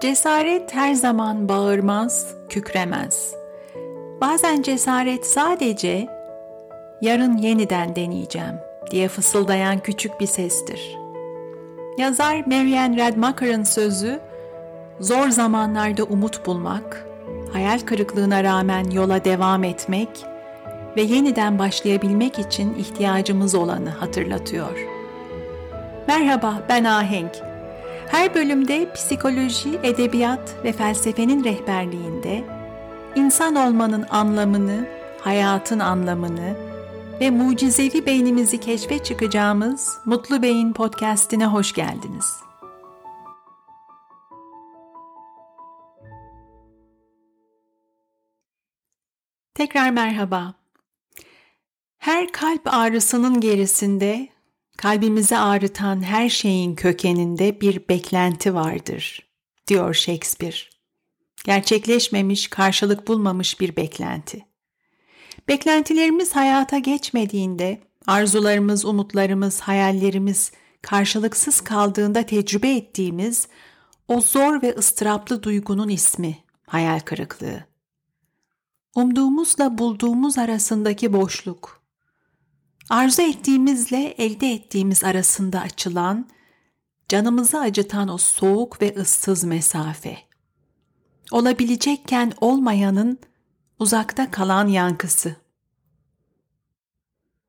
Cesaret her zaman bağırmaz, kükremez. Bazen cesaret sadece yarın yeniden deneyeceğim diye fısıldayan küçük bir sestir. Yazar Marianne Radmacher'ın sözü, zor zamanlarda umut bulmak, hayal kırıklığına rağmen yola devam etmek ve yeniden başlayabilmek için ihtiyacımız olanı hatırlatıyor. Merhaba, ben Ahenk. Her bölümde psikoloji, edebiyat ve felsefenin rehberliğinde insan olmanın anlamını, hayatın anlamını ve mucizevi beynimizi keşfe çıkacağımız Mutlu Beyin podcast'ine hoş geldiniz. Tekrar merhaba. Her kalp ağrısının gerisinde kalbimizi ağrıtan her şeyin kökeninde bir beklenti vardır, diyor Shakespeare. Gerçekleşmemiş, karşılık bulmamış bir beklenti. Beklentilerimiz hayata geçmediğinde, arzularımız, umutlarımız, hayallerimiz karşılıksız kaldığında tecrübe ettiğimiz o zor ve ıstıraplı duygunun ismi hayal kırıklığı. Umduğumuzla bulduğumuz arasındaki boşluk, arzu ettiğimizle elde ettiğimiz arasında açılan, canımızı acıtan o soğuk ve ıssız mesafe. Olabilecekken olmayanın uzakta kalan yankısı.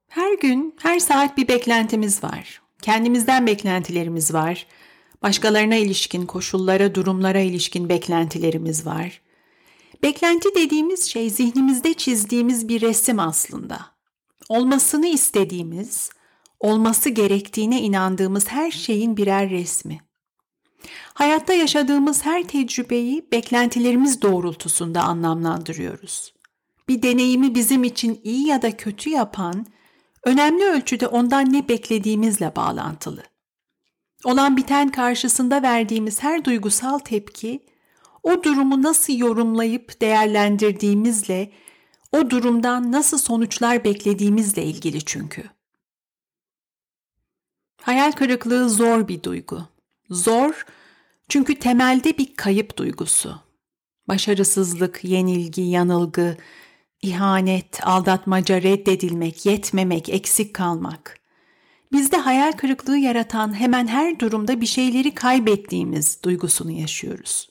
Her gün, her saat bir beklentimiz var. Kendimizden beklentilerimiz var. Başkalarına ilişkin koşullara, durumlara ilişkin beklentilerimiz var. Beklenti dediğimiz şey zihnimizde çizdiğimiz bir resim aslında olmasını istediğimiz, olması gerektiğine inandığımız her şeyin birer resmi. Hayatta yaşadığımız her tecrübeyi beklentilerimiz doğrultusunda anlamlandırıyoruz. Bir deneyimi bizim için iyi ya da kötü yapan, önemli ölçüde ondan ne beklediğimizle bağlantılı. Olan biten karşısında verdiğimiz her duygusal tepki, o durumu nasıl yorumlayıp değerlendirdiğimizle o durumdan nasıl sonuçlar beklediğimizle ilgili çünkü. Hayal kırıklığı zor bir duygu. Zor çünkü temelde bir kayıp duygusu. Başarısızlık, yenilgi, yanılgı, ihanet, aldatmaca, reddedilmek, yetmemek, eksik kalmak. Bizde hayal kırıklığı yaratan hemen her durumda bir şeyleri kaybettiğimiz duygusunu yaşıyoruz.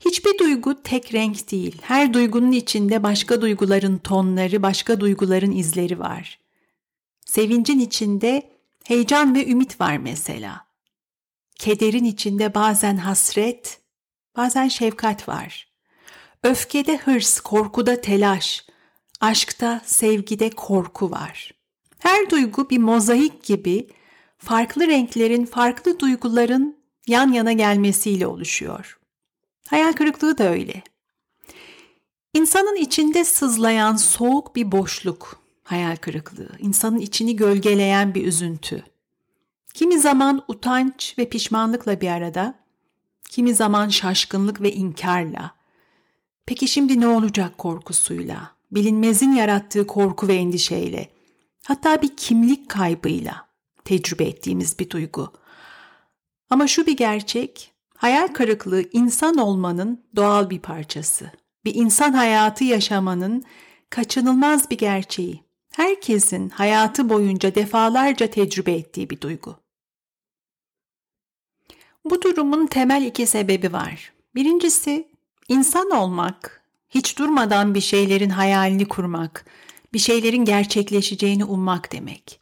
Hiçbir duygu tek renk değil. Her duygunun içinde başka duyguların tonları, başka duyguların izleri var. Sevincin içinde heyecan ve ümit var mesela. Kederin içinde bazen hasret, bazen şefkat var. Öfkede hırs, korkuda telaş, aşkta, sevgide korku var. Her duygu bir mozaik gibi farklı renklerin, farklı duyguların yan yana gelmesiyle oluşuyor. Hayal kırıklığı da öyle. İnsanın içinde sızlayan soğuk bir boşluk, hayal kırıklığı, insanın içini gölgeleyen bir üzüntü. Kimi zaman utanç ve pişmanlıkla bir arada, kimi zaman şaşkınlık ve inkarla. Peki şimdi ne olacak korkusuyla, bilinmezin yarattığı korku ve endişeyle, hatta bir kimlik kaybıyla tecrübe ettiğimiz bir duygu. Ama şu bir gerçek, Hayal kırıklığı insan olmanın doğal bir parçası. Bir insan hayatı yaşamanın kaçınılmaz bir gerçeği. Herkesin hayatı boyunca defalarca tecrübe ettiği bir duygu. Bu durumun temel iki sebebi var. Birincisi insan olmak, hiç durmadan bir şeylerin hayalini kurmak, bir şeylerin gerçekleşeceğini ummak demek.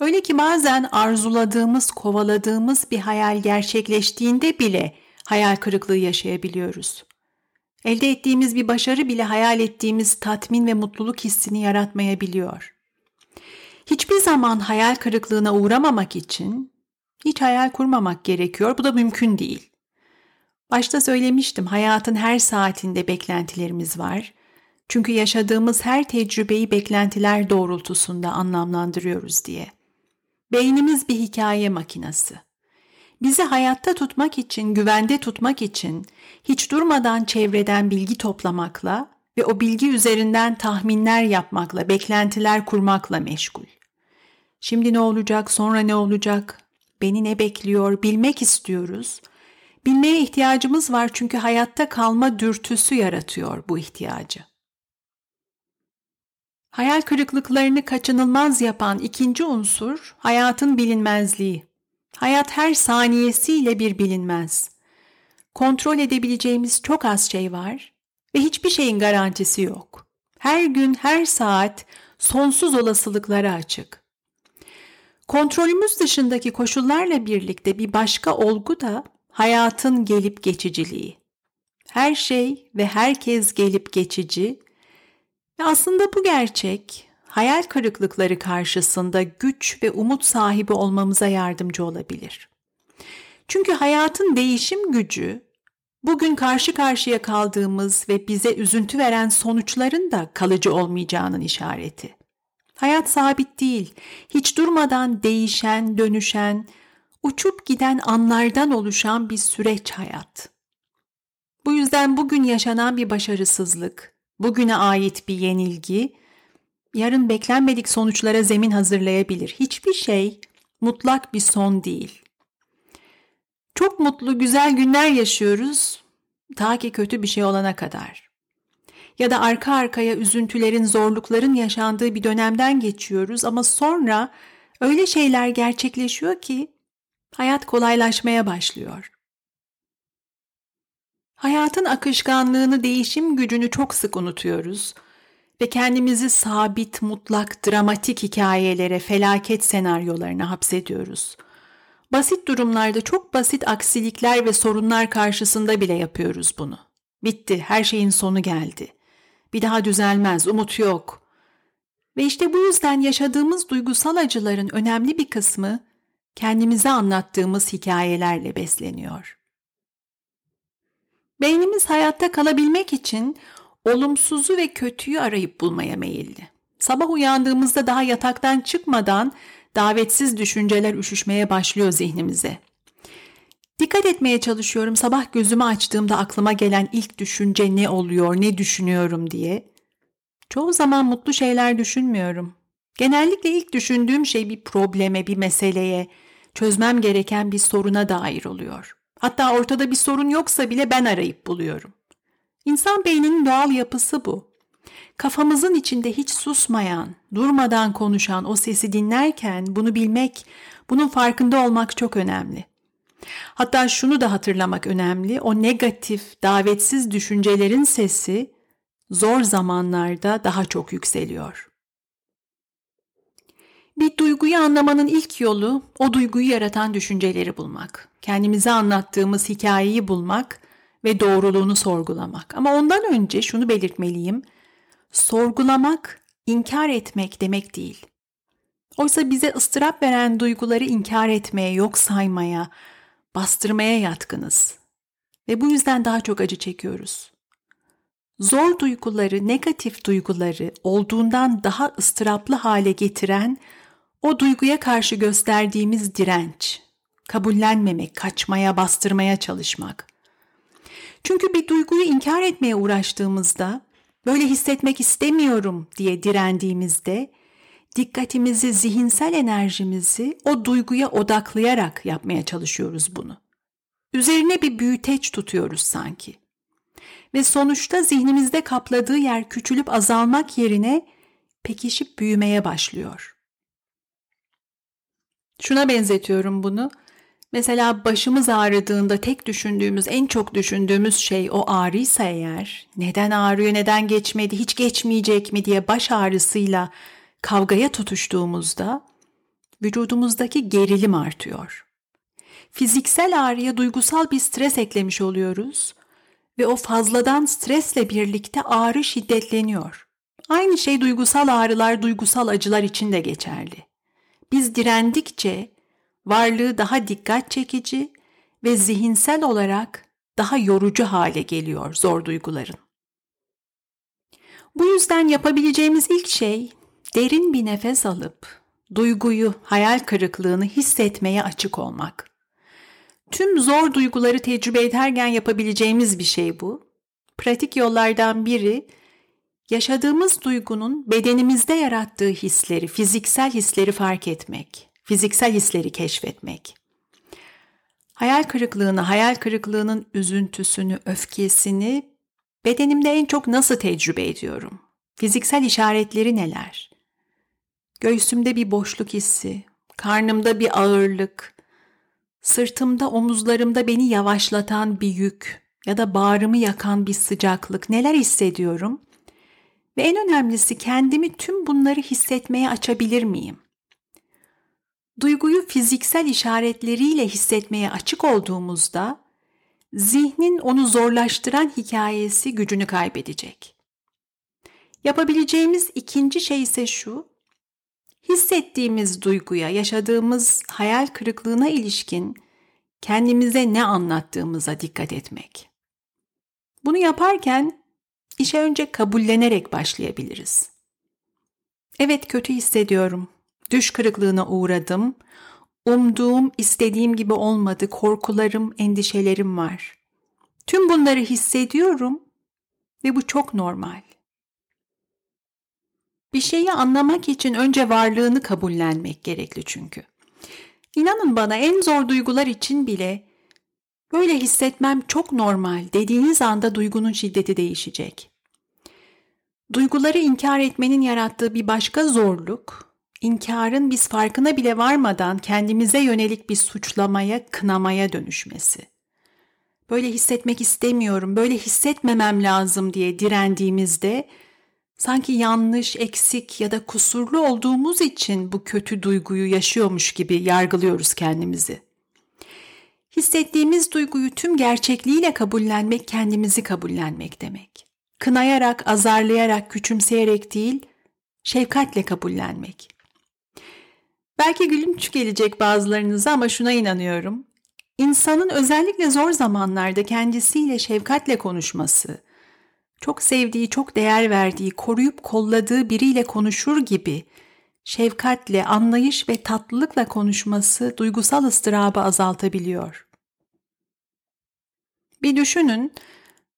Öyle ki bazen arzuladığımız, kovaladığımız bir hayal gerçekleştiğinde bile hayal kırıklığı yaşayabiliyoruz. Elde ettiğimiz bir başarı bile hayal ettiğimiz tatmin ve mutluluk hissini yaratmayabiliyor. Hiçbir zaman hayal kırıklığına uğramamak için hiç hayal kurmamak gerekiyor. Bu da mümkün değil. Başta söylemiştim hayatın her saatinde beklentilerimiz var. Çünkü yaşadığımız her tecrübeyi beklentiler doğrultusunda anlamlandırıyoruz diye. Beynimiz bir hikaye makinası. Bizi hayatta tutmak için, güvende tutmak için hiç durmadan çevreden bilgi toplamakla ve o bilgi üzerinden tahminler yapmakla, beklentiler kurmakla meşgul. Şimdi ne olacak, sonra ne olacak, beni ne bekliyor bilmek istiyoruz. Bilmeye ihtiyacımız var çünkü hayatta kalma dürtüsü yaratıyor bu ihtiyacı. Hayal kırıklıklarını kaçınılmaz yapan ikinci unsur hayatın bilinmezliği. Hayat her saniyesiyle bir bilinmez. Kontrol edebileceğimiz çok az şey var ve hiçbir şeyin garantisi yok. Her gün, her saat sonsuz olasılıklara açık. Kontrolümüz dışındaki koşullarla birlikte bir başka olgu da hayatın gelip geçiciliği. Her şey ve herkes gelip geçici aslında bu gerçek hayal kırıklıkları karşısında güç ve umut sahibi olmamıza yardımcı olabilir. Çünkü hayatın değişim gücü bugün karşı karşıya kaldığımız ve bize üzüntü veren sonuçların da kalıcı olmayacağının işareti. Hayat sabit değil, hiç durmadan değişen, dönüşen, uçup giden anlardan oluşan bir süreç hayat. Bu yüzden bugün yaşanan bir başarısızlık, bugüne ait bir yenilgi, yarın beklenmedik sonuçlara zemin hazırlayabilir. Hiçbir şey mutlak bir son değil. Çok mutlu, güzel günler yaşıyoruz ta ki kötü bir şey olana kadar. Ya da arka arkaya üzüntülerin, zorlukların yaşandığı bir dönemden geçiyoruz ama sonra öyle şeyler gerçekleşiyor ki hayat kolaylaşmaya başlıyor. Hayatın akışkanlığını, değişim gücünü çok sık unutuyoruz ve kendimizi sabit, mutlak, dramatik hikayelere, felaket senaryolarına hapsediyoruz. Basit durumlarda çok basit aksilikler ve sorunlar karşısında bile yapıyoruz bunu. Bitti, her şeyin sonu geldi. Bir daha düzelmez, umut yok. Ve işte bu yüzden yaşadığımız duygusal acıların önemli bir kısmı kendimize anlattığımız hikayelerle besleniyor. Beynimiz hayatta kalabilmek için olumsuzu ve kötüyü arayıp bulmaya meyilli. Sabah uyandığımızda daha yataktan çıkmadan davetsiz düşünceler üşüşmeye başlıyor zihnimize. Dikkat etmeye çalışıyorum sabah gözümü açtığımda aklıma gelen ilk düşünce ne oluyor, ne düşünüyorum diye. Çoğu zaman mutlu şeyler düşünmüyorum. Genellikle ilk düşündüğüm şey bir probleme, bir meseleye, çözmem gereken bir soruna dair oluyor. Hatta ortada bir sorun yoksa bile ben arayıp buluyorum. İnsan beyninin doğal yapısı bu. Kafamızın içinde hiç susmayan, durmadan konuşan o sesi dinlerken bunu bilmek, bunun farkında olmak çok önemli. Hatta şunu da hatırlamak önemli. O negatif, davetsiz düşüncelerin sesi zor zamanlarda daha çok yükseliyor. Bir duyguyu anlamanın ilk yolu o duyguyu yaratan düşünceleri bulmak. Kendimize anlattığımız hikayeyi bulmak ve doğruluğunu sorgulamak. Ama ondan önce şunu belirtmeliyim. Sorgulamak, inkar etmek demek değil. Oysa bize ıstırap veren duyguları inkar etmeye, yok saymaya, bastırmaya yatkınız. Ve bu yüzden daha çok acı çekiyoruz. Zor duyguları, negatif duyguları olduğundan daha ıstıraplı hale getiren o duyguya karşı gösterdiğimiz direnç, kabullenmemek, kaçmaya, bastırmaya çalışmak. Çünkü bir duyguyu inkar etmeye uğraştığımızda, böyle hissetmek istemiyorum diye direndiğimizde, dikkatimizi, zihinsel enerjimizi o duyguya odaklayarak yapmaya çalışıyoruz bunu. Üzerine bir büyüteç tutuyoruz sanki. Ve sonuçta zihnimizde kapladığı yer küçülüp azalmak yerine pekişip büyümeye başlıyor. Şuna benzetiyorum bunu. Mesela başımız ağrıdığında tek düşündüğümüz, en çok düşündüğümüz şey o ağrıysa eğer, neden ağrıyor, neden geçmedi, hiç geçmeyecek mi diye baş ağrısıyla kavgaya tutuştuğumuzda vücudumuzdaki gerilim artıyor. Fiziksel ağrıya duygusal bir stres eklemiş oluyoruz ve o fazladan stresle birlikte ağrı şiddetleniyor. Aynı şey duygusal ağrılar, duygusal acılar için de geçerli. Biz direndikçe varlığı daha dikkat çekici ve zihinsel olarak daha yorucu hale geliyor zor duyguların. Bu yüzden yapabileceğimiz ilk şey derin bir nefes alıp duyguyu, hayal kırıklığını hissetmeye açık olmak. Tüm zor duyguları tecrübe ederken yapabileceğimiz bir şey bu. Pratik yollardan biri yaşadığımız duygunun bedenimizde yarattığı hisleri, fiziksel hisleri fark etmek, fiziksel hisleri keşfetmek. Hayal kırıklığını, hayal kırıklığının üzüntüsünü, öfkesini bedenimde en çok nasıl tecrübe ediyorum? Fiziksel işaretleri neler? Göğsümde bir boşluk hissi, karnımda bir ağırlık, sırtımda, omuzlarımda beni yavaşlatan bir yük ya da bağrımı yakan bir sıcaklık neler hissediyorum? Ve en önemlisi kendimi tüm bunları hissetmeye açabilir miyim? Duyguyu fiziksel işaretleriyle hissetmeye açık olduğumuzda zihnin onu zorlaştıran hikayesi gücünü kaybedecek. Yapabileceğimiz ikinci şey ise şu, hissettiğimiz duyguya, yaşadığımız hayal kırıklığına ilişkin kendimize ne anlattığımıza dikkat etmek. Bunu yaparken işe önce kabullenerek başlayabiliriz. Evet kötü hissediyorum. Düş kırıklığına uğradım. Umduğum, istediğim gibi olmadı. Korkularım, endişelerim var. Tüm bunları hissediyorum ve bu çok normal. Bir şeyi anlamak için önce varlığını kabullenmek gerekli çünkü. İnanın bana en zor duygular için bile böyle hissetmem çok normal dediğiniz anda duygunun şiddeti değişecek. Duyguları inkar etmenin yarattığı bir başka zorluk, inkarın biz farkına bile varmadan kendimize yönelik bir suçlamaya, kınamaya dönüşmesi. Böyle hissetmek istemiyorum, böyle hissetmemem lazım diye direndiğimizde sanki yanlış, eksik ya da kusurlu olduğumuz için bu kötü duyguyu yaşıyormuş gibi yargılıyoruz kendimizi. Hissettiğimiz duyguyu tüm gerçekliğiyle kabullenmek kendimizi kabullenmek demek. Kınayarak, azarlayarak, küçümseyerek değil, şefkatle kabullenmek. Belki gülünç gelecek bazılarınıza ama şuna inanıyorum. İnsanın özellikle zor zamanlarda kendisiyle şefkatle konuşması, çok sevdiği, çok değer verdiği, koruyup kolladığı biriyle konuşur gibi şefkatle, anlayış ve tatlılıkla konuşması duygusal ıstırabı azaltabiliyor. Bir düşünün,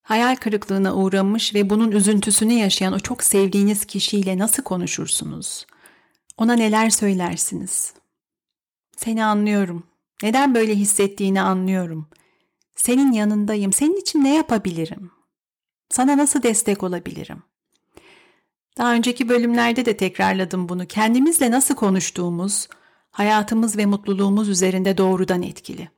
hayal kırıklığına uğramış ve bunun üzüntüsünü yaşayan o çok sevdiğiniz kişiyle nasıl konuşursunuz? Ona neler söylersiniz? Seni anlıyorum. Neden böyle hissettiğini anlıyorum. Senin yanındayım. Senin için ne yapabilirim? Sana nasıl destek olabilirim? Daha önceki bölümlerde de tekrarladım bunu. Kendimizle nasıl konuştuğumuz, hayatımız ve mutluluğumuz üzerinde doğrudan etkili.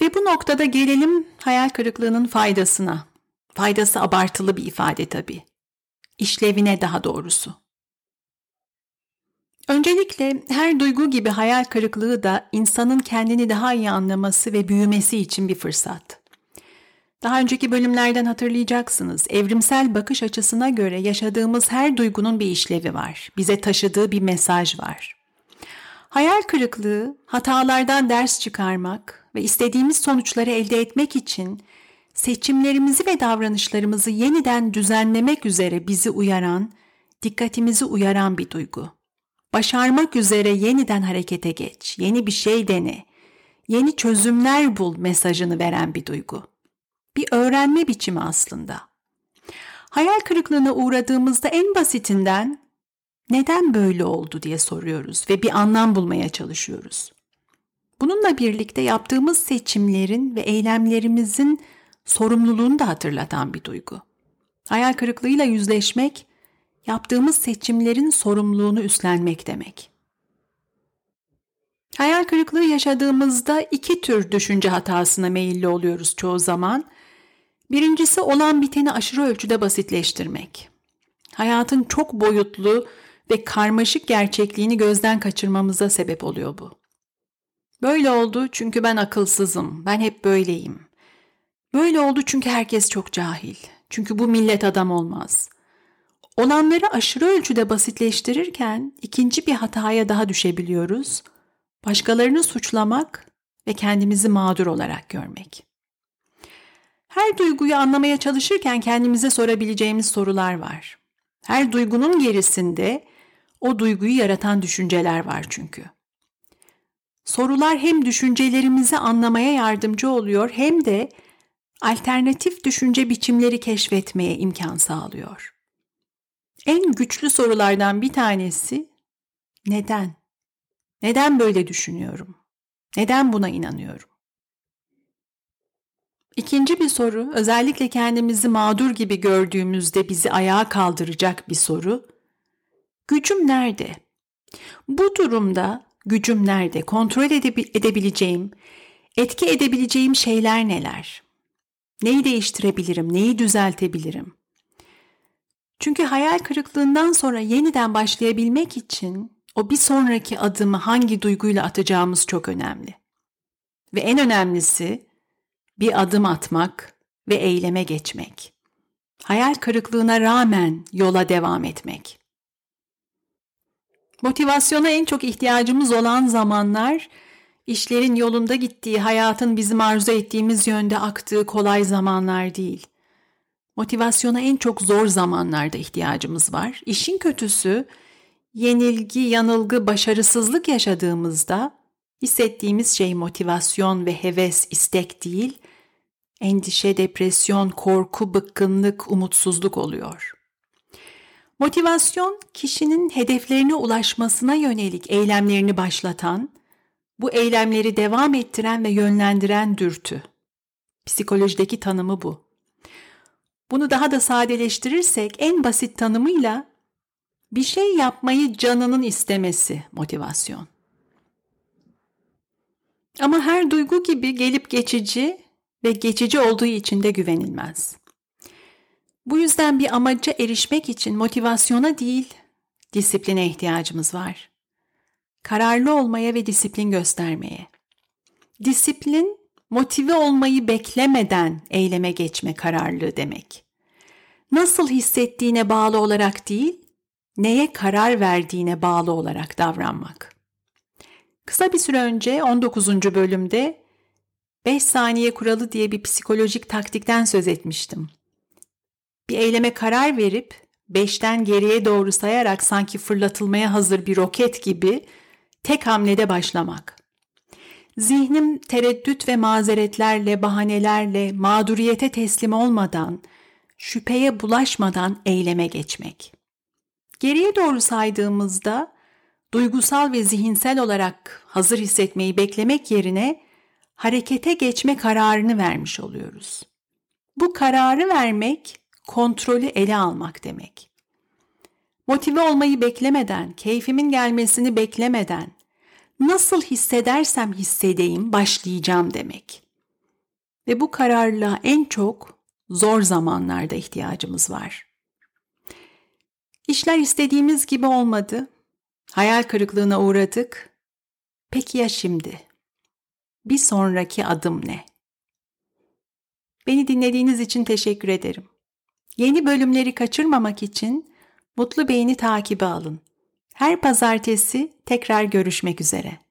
Ve bu noktada gelelim hayal kırıklığının faydasına. Faydası abartılı bir ifade tabii. İşlevine daha doğrusu. Öncelikle her duygu gibi hayal kırıklığı da insanın kendini daha iyi anlaması ve büyümesi için bir fırsat. Daha önceki bölümlerden hatırlayacaksınız. Evrimsel bakış açısına göre yaşadığımız her duygunun bir işlevi var. Bize taşıdığı bir mesaj var. Hayal kırıklığı, hatalardan ders çıkarmak ve istediğimiz sonuçları elde etmek için seçimlerimizi ve davranışlarımızı yeniden düzenlemek üzere bizi uyaran, dikkatimizi uyaran bir duygu. Başarmak üzere yeniden harekete geç, yeni bir şey dene, yeni çözümler bul mesajını veren bir duygu bir öğrenme biçimi aslında. Hayal kırıklığına uğradığımızda en basitinden neden böyle oldu diye soruyoruz ve bir anlam bulmaya çalışıyoruz. Bununla birlikte yaptığımız seçimlerin ve eylemlerimizin sorumluluğunu da hatırlatan bir duygu. Hayal kırıklığıyla yüzleşmek, yaptığımız seçimlerin sorumluluğunu üstlenmek demek. Hayal kırıklığı yaşadığımızda iki tür düşünce hatasına meyilli oluyoruz çoğu zaman. Birincisi olan biteni aşırı ölçüde basitleştirmek. Hayatın çok boyutlu ve karmaşık gerçekliğini gözden kaçırmamıza sebep oluyor bu. Böyle oldu çünkü ben akılsızım, ben hep böyleyim. Böyle oldu çünkü herkes çok cahil. Çünkü bu millet adam olmaz. Olanları aşırı ölçüde basitleştirirken ikinci bir hataya daha düşebiliyoruz. Başkalarını suçlamak ve kendimizi mağdur olarak görmek. Her duyguyu anlamaya çalışırken kendimize sorabileceğimiz sorular var. Her duygunun gerisinde o duyguyu yaratan düşünceler var çünkü. Sorular hem düşüncelerimizi anlamaya yardımcı oluyor hem de alternatif düşünce biçimleri keşfetmeye imkan sağlıyor. En güçlü sorulardan bir tanesi neden? Neden böyle düşünüyorum? Neden buna inanıyorum? ikinci bir soru, özellikle kendimizi mağdur gibi gördüğümüzde bizi ayağa kaldıracak bir soru. Gücüm nerede? Bu durumda gücüm nerede? Kontrol edebileceğim, etki edebileceğim şeyler neler? Neyi değiştirebilirim? Neyi düzeltebilirim? Çünkü hayal kırıklığından sonra yeniden başlayabilmek için o bir sonraki adımı hangi duyguyla atacağımız çok önemli. Ve en önemlisi bir adım atmak ve eyleme geçmek. Hayal kırıklığına rağmen yola devam etmek. Motivasyona en çok ihtiyacımız olan zamanlar işlerin yolunda gittiği, hayatın bizim arzu ettiğimiz yönde aktığı kolay zamanlar değil. Motivasyona en çok zor zamanlarda ihtiyacımız var. İşin kötüsü yenilgi, yanılgı, başarısızlık yaşadığımızda hissettiğimiz şey motivasyon ve heves, istek değil, endişe, depresyon, korku, bıkkınlık, umutsuzluk oluyor. Motivasyon kişinin hedeflerine ulaşmasına yönelik eylemlerini başlatan, bu eylemleri devam ettiren ve yönlendiren dürtü. Psikolojideki tanımı bu. Bunu daha da sadeleştirirsek en basit tanımıyla bir şey yapmayı canının istemesi motivasyon. Ama her duygu gibi gelip geçici ve geçici olduğu için de güvenilmez. Bu yüzden bir amaca erişmek için motivasyona değil, disipline ihtiyacımız var. Kararlı olmaya ve disiplin göstermeye. Disiplin, motive olmayı beklemeden eyleme geçme kararlılığı demek. Nasıl hissettiğine bağlı olarak değil, neye karar verdiğine bağlı olarak davranmak. Kısa bir süre önce 19. bölümde 5 saniye kuralı diye bir psikolojik taktikten söz etmiştim. Bir eyleme karar verip 5'ten geriye doğru sayarak sanki fırlatılmaya hazır bir roket gibi tek hamlede başlamak. Zihnim tereddüt ve mazeretlerle, bahanelerle, mağduriyete teslim olmadan, şüpheye bulaşmadan eyleme geçmek. Geriye doğru saydığımızda duygusal ve zihinsel olarak hazır hissetmeyi beklemek yerine harekete geçme kararını vermiş oluyoruz. Bu kararı vermek kontrolü ele almak demek. Motive olmayı beklemeden, keyfimin gelmesini beklemeden, nasıl hissedersem hissedeyim başlayacağım demek. Ve bu kararla en çok zor zamanlarda ihtiyacımız var. İşler istediğimiz gibi olmadı. Hayal kırıklığına uğradık. Peki ya şimdi? Bir sonraki adım ne? Beni dinlediğiniz için teşekkür ederim. Yeni bölümleri kaçırmamak için Mutlu Beyni takibi alın. Her pazartesi tekrar görüşmek üzere.